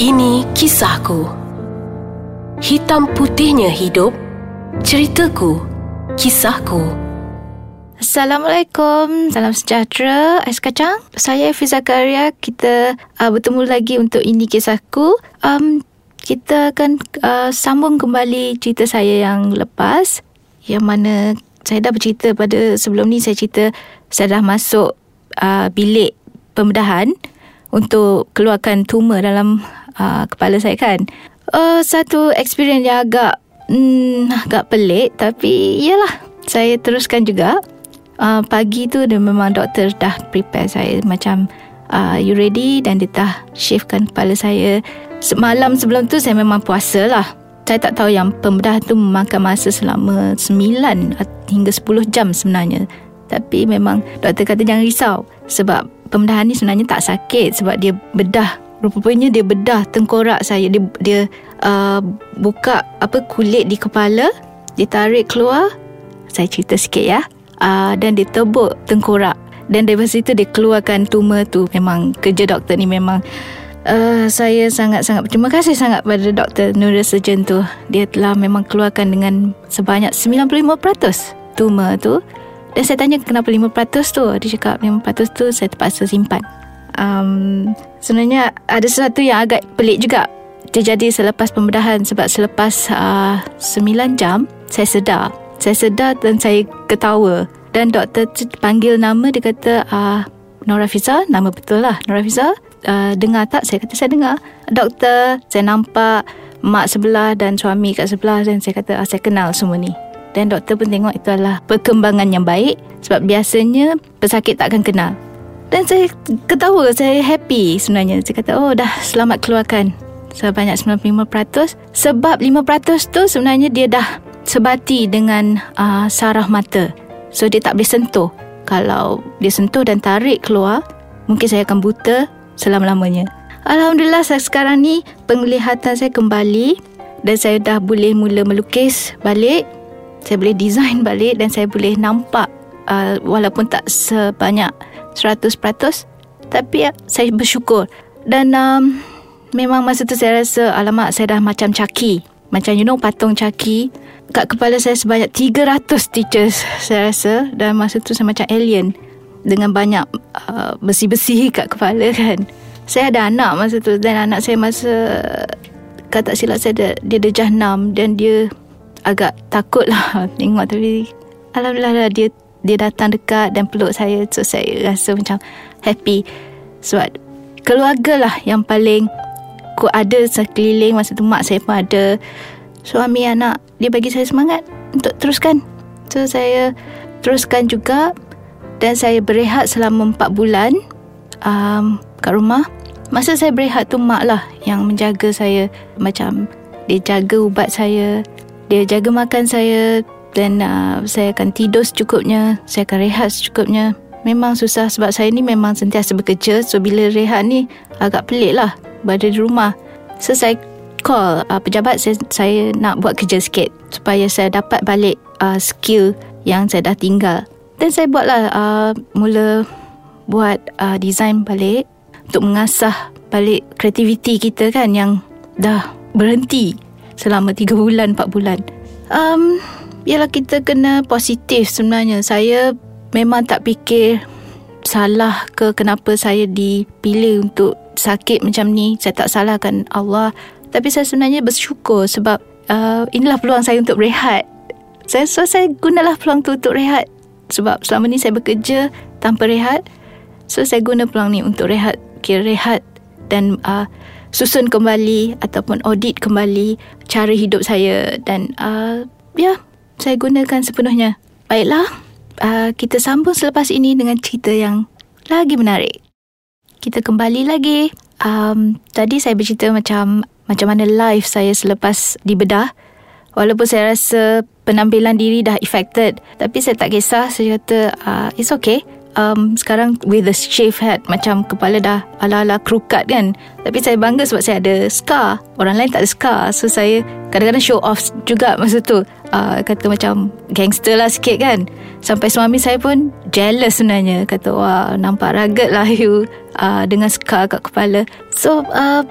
Ini kisahku. Hitam putihnya hidup. Ceritaku. Kisahku. Assalamualaikum, salam sejahtera Ais Kacang Saya Fiza Karya Kita uh, bertemu lagi untuk ini kisahku um, Kita akan uh, sambung kembali cerita saya yang lepas Yang mana saya dah bercerita pada sebelum ni Saya cerita saya dah masuk uh, bilik pembedahan Untuk keluarkan tumor dalam uh, kepala saya kan. Uh, Satu experience yang agak hmm, agak pelik Tapi iyalah saya teruskan juga. Uh, pagi tu dia memang doktor dah prepare saya macam uh, you ready? Dan dia dah shiftkan kepala saya. Semalam sebelum tu saya memang puasa lah. Saya tak tahu yang pembedah tu memakan masa selama 9 hingga 10 jam sebenarnya. Tapi memang doktor kata jangan risau sebab pembedahan ni sebenarnya tak sakit sebab dia bedah rupanya dia bedah tengkorak saya. Dia dia uh, buka apa kulit di kepala dia tarik keluar. Saya cerita sikit ya. Uh, dan dia tebuk tengkorak. Dan dari situ dia keluarkan tumor tu. Memang kerja doktor ni memang uh, saya sangat-sangat berterima kasih sangat pada doktor neurosurgeon tu. Dia telah memang keluarkan dengan sebanyak 95% tumor tu. Dan saya tanya kenapa 5% tu? Dia cakap 5% tu saya terpaksa simpan um, sebenarnya ada sesuatu yang agak pelik juga terjadi selepas pembedahan sebab selepas uh, 9 jam saya sedar. Saya sedar dan saya ketawa. Dan doktor panggil nama dia kata uh, Nora Fiza. Nama betul lah Nora Fiza. Uh, dengar tak? Saya kata saya dengar. Doktor saya nampak mak sebelah dan suami kat sebelah dan saya kata ah, saya kenal semua ni. Dan doktor pun tengok itu adalah perkembangan yang baik sebab biasanya pesakit tak akan kenal dan saya ketawa saya happy sebenarnya saya kata oh dah selamat keluarkan sebanyak 95% sebab 5% tu sebenarnya dia dah sebati dengan uh, saraf mata. So dia tak boleh sentuh. Kalau dia sentuh dan tarik keluar, mungkin saya akan buta selama-lamanya. Alhamdulillah saya sekarang ni penglihatan saya kembali dan saya dah boleh mula melukis balik. Saya boleh design balik dan saya boleh nampak uh, walaupun tak sebanyak 100% tapi uh, saya bersyukur. Dan um, memang masa tu saya rasa alamak saya dah macam caki. Macam you know patung caki kat kepala saya sebanyak 300 stitches saya rasa. Dan masa tu saya macam alien. Dengan banyak uh, besi-besi kat kepala kan. Saya ada anak masa tu. Dan anak saya masa kata silap saya dia, dia dah jahnam dan dia agak takut lah tengok tapi Alhamdulillah lah, dia dia datang dekat dan peluk saya. So saya rasa macam happy. Sebab keluarga lah yang paling ku ada sekeliling masa tu. Mak saya pun ada. Suami anak dia bagi saya semangat untuk teruskan. So saya teruskan juga. Dan saya berehat selama 4 bulan um, kat rumah. Masa saya berehat tu mak lah yang menjaga saya. Macam dia jaga ubat saya dia jaga makan saya dan uh, saya akan tidur secukupnya saya akan rehat secukupnya. Memang susah sebab saya ni memang sentiasa bekerja. So bila rehat ni agak pelik lah berada di rumah. So saya call uh, pejabat saya, saya nak buat kerja sikit supaya saya dapat balik uh, skill yang saya dah tinggal. Dan saya buatlah uh, mula buat uh, design balik untuk mengasah balik kreativiti kita kan yang dah berhenti selama 3 bulan 4 bulan. Um, Yalah kita kena positif sebenarnya Saya memang tak fikir salah ke kenapa saya dipilih untuk sakit macam ni Saya tak salahkan Allah tapi saya sebenarnya bersyukur sebab uh, inilah peluang saya untuk rehat. Saya so saya gunalah peluang tu untuk rehat. Sebab selama ni saya bekerja tanpa rehat. So saya guna peluang ni untuk rehat. Kira rehat dan uh, susun kembali ataupun audit kembali cara hidup saya. Dan uh, ya, saya gunakan sepenuhnya. Baiklah, uh, kita sambung selepas ini dengan cerita yang lagi menarik. Kita kembali lagi. Um, tadi saya bercerita macam macam mana life saya selepas dibedah. Walaupun saya rasa penampilan diri dah affected. Tapi saya tak kisah. Saya kata, uh, it's okay. Um, sekarang with the shave head macam kepala dah ala-ala crooked kan. Tapi saya bangga sebab saya ada scar. Orang lain tak ada scar. So saya kadang-kadang show off juga masa tu. Uh, kata macam gangster lah sikit kan. Sampai suami saya pun jealous sebenarnya. Kata wah nampak rugged lah you uh, dengan scar kat kepala. So uh,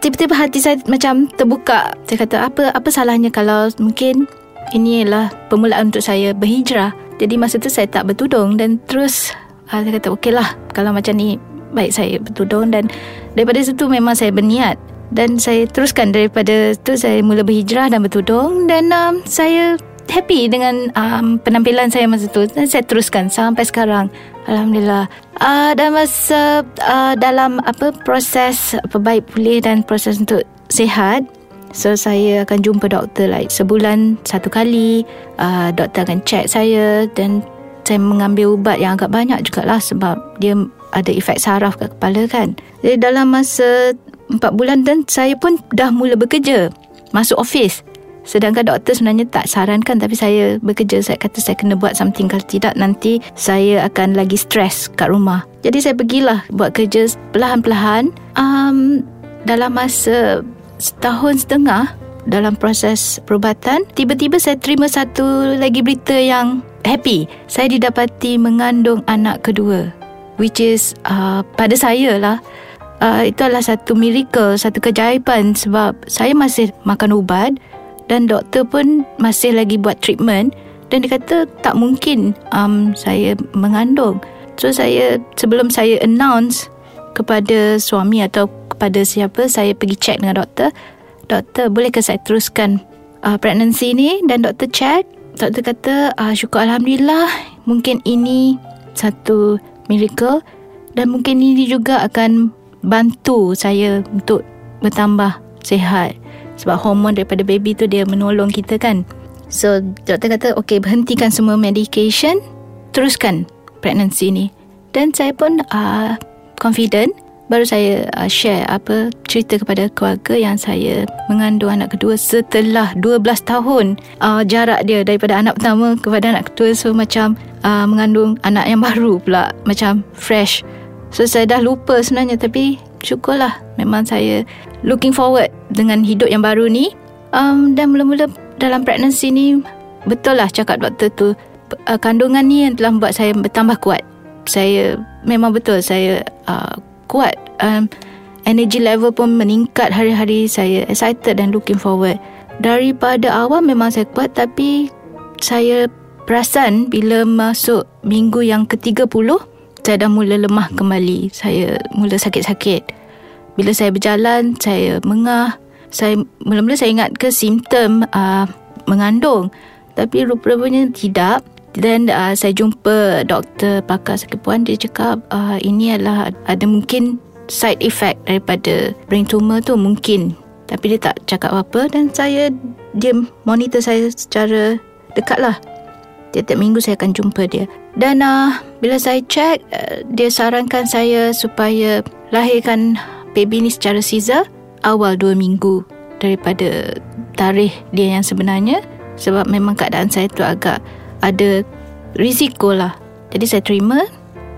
tiba-tiba hati saya macam terbuka. Saya kata apa apa salahnya kalau mungkin ini adalah permulaan untuk saya berhijrah. Jadi masa tu saya tak bertudung dan terus uh, saya kata okeylah kalau macam ni baik saya bertudung dan daripada situ memang saya berniat. Dan saya teruskan daripada tu saya mula berhijrah dan bertudung dan um, saya happy dengan um, penampilan saya masa tu. Dan saya teruskan sampai sekarang. Alhamdulillah. Uh, dan masa uh, dalam apa proses perbaik pulih dan proses untuk sihat So saya akan jumpa doktor like sebulan satu kali. Uh, Doktor akan check saya Dan saya mengambil ubat yang agak banyak jugalah Sebab dia ada efek saraf kat kepala kan. Jadi dalam masa empat bulan dan saya pun dah mula bekerja Masuk office Sedangkan doktor sebenarnya tak sarankan Tapi saya bekerja Saya kata saya kena buat something. Kalau tidak nanti Saya akan lagi stres kat rumah. Jadi saya pergilah Buat kerja Perlahan-perlahan. Um, Dalam masa setahun setengah dalam proses perubatan, tiba-tiba saya terima satu lagi berita yang happy. Saya didapati mengandung anak kedua. Which is uh, pada saya lah, uh, itu adalah satu miracle, satu keajaiban sebab saya masih makan ubat dan doktor pun masih lagi buat treatment dan dia kata tak mungkin um, saya mengandung. So saya sebelum saya announce kepada suami atau kepada siapa saya pergi check dengan doktor doktor bolehkah saya teruskan uh, pregnancy ni dan doktor check doktor kata uh, syukur alhamdulillah mungkin ini satu miracle dan mungkin ini juga akan bantu saya untuk bertambah sihat sebab hormon daripada baby tu dia menolong kita kan. So doktor kata okay berhentikan semua medication teruskan pregnancy ni. Dan saya pun uh, confident baru saya uh, share apa cerita kepada keluarga yang saya mengandung anak kedua setelah 12 tahun. Uh, jarak dia daripada anak pertama kepada anak kedua so macam uh, mengandung anak yang baru pula macam fresh. So saya dah lupa sebenarnya tapi syukurlah memang saya looking forward dengan hidup yang baru ni. Um, dan mula-mula dalam pregnancy ni betul lah cakap doktor tu uh, kandungan ni yang telah membuat saya bertambah kuat. Saya memang betul saya uh, kuat um, energy level pun meningkat hari-hari saya excited dan looking forward. Daripada awal memang saya kuat tapi saya perasan bila masuk minggu yang ke-30 saya dah mula lemah kembali. Saya mula sakit-sakit. Bila saya berjalan saya mengah. Saya mula-mula saya ingat ke simptom uh, mengandung. Tapi rupa-rupanya tidak. Dan uh, saya jumpa doktor pakar sakit puan. Dia cakap uh, ini adalah ada mungkin side effect daripada brain tumor tu mungkin. Tapi dia tak cakap apa dan saya dia monitor saya secara dekat lah. Tiap-tiap minggu saya akan jumpa dia. Dan uh, bila saya check uh, dia sarankan saya supaya lahirkan baby ni secara caesar awal 2 minggu daripada tarikh dia yang sebenarnya. Sebab memang keadaan saya tu agak ada risiko lah. Jadi saya terima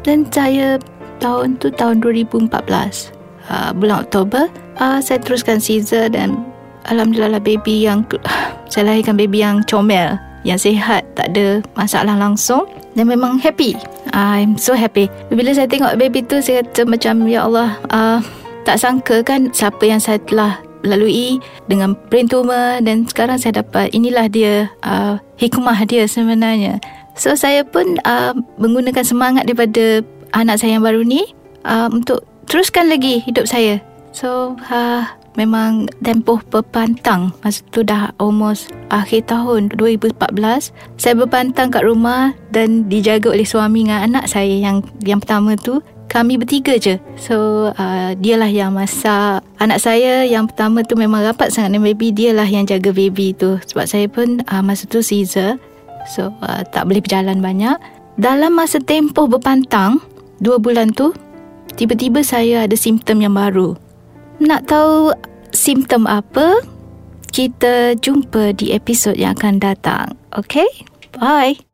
dan saya tahun tu tahun 2014 uh, bulan Oktober uh, saya teruskan Caesar dan Alhamdulillah lah baby yang saya lahirkan baby yang comel yang sihat tak ada masalah langsung dan memang happy. I'm so happy. Bila saya tengok baby tu saya kata macam ya Allah uh, tak sangka kan siapa yang saya telah lalui dengan brain tumor dan sekarang saya dapat inilah dia uh, hikmah dia sebenarnya. So saya pun uh, menggunakan semangat daripada anak saya yang baru ni uh, untuk teruskan lagi hidup saya. So uh, memang tempoh berpantang. Masa tu dah almost akhir tahun 2014 saya berpantang kat rumah dan dijaga oleh suami dengan anak saya yang yang pertama tu. Kami bertiga je. So uh, Dialah yang masak Anak saya yang pertama tu Memang rapat sangat dengan baby. Dialah yang jaga baby tu. Sebab saya pun uh, Masa tu Caesar So uh, tak boleh berjalan banyak. Dalam masa tempoh berpantang Dua bulan tu Tiba-tiba saya ada simptom yang baru. Nak tahu Simptom apa? Kita jumpa di episod yang akan datang. Okay Bye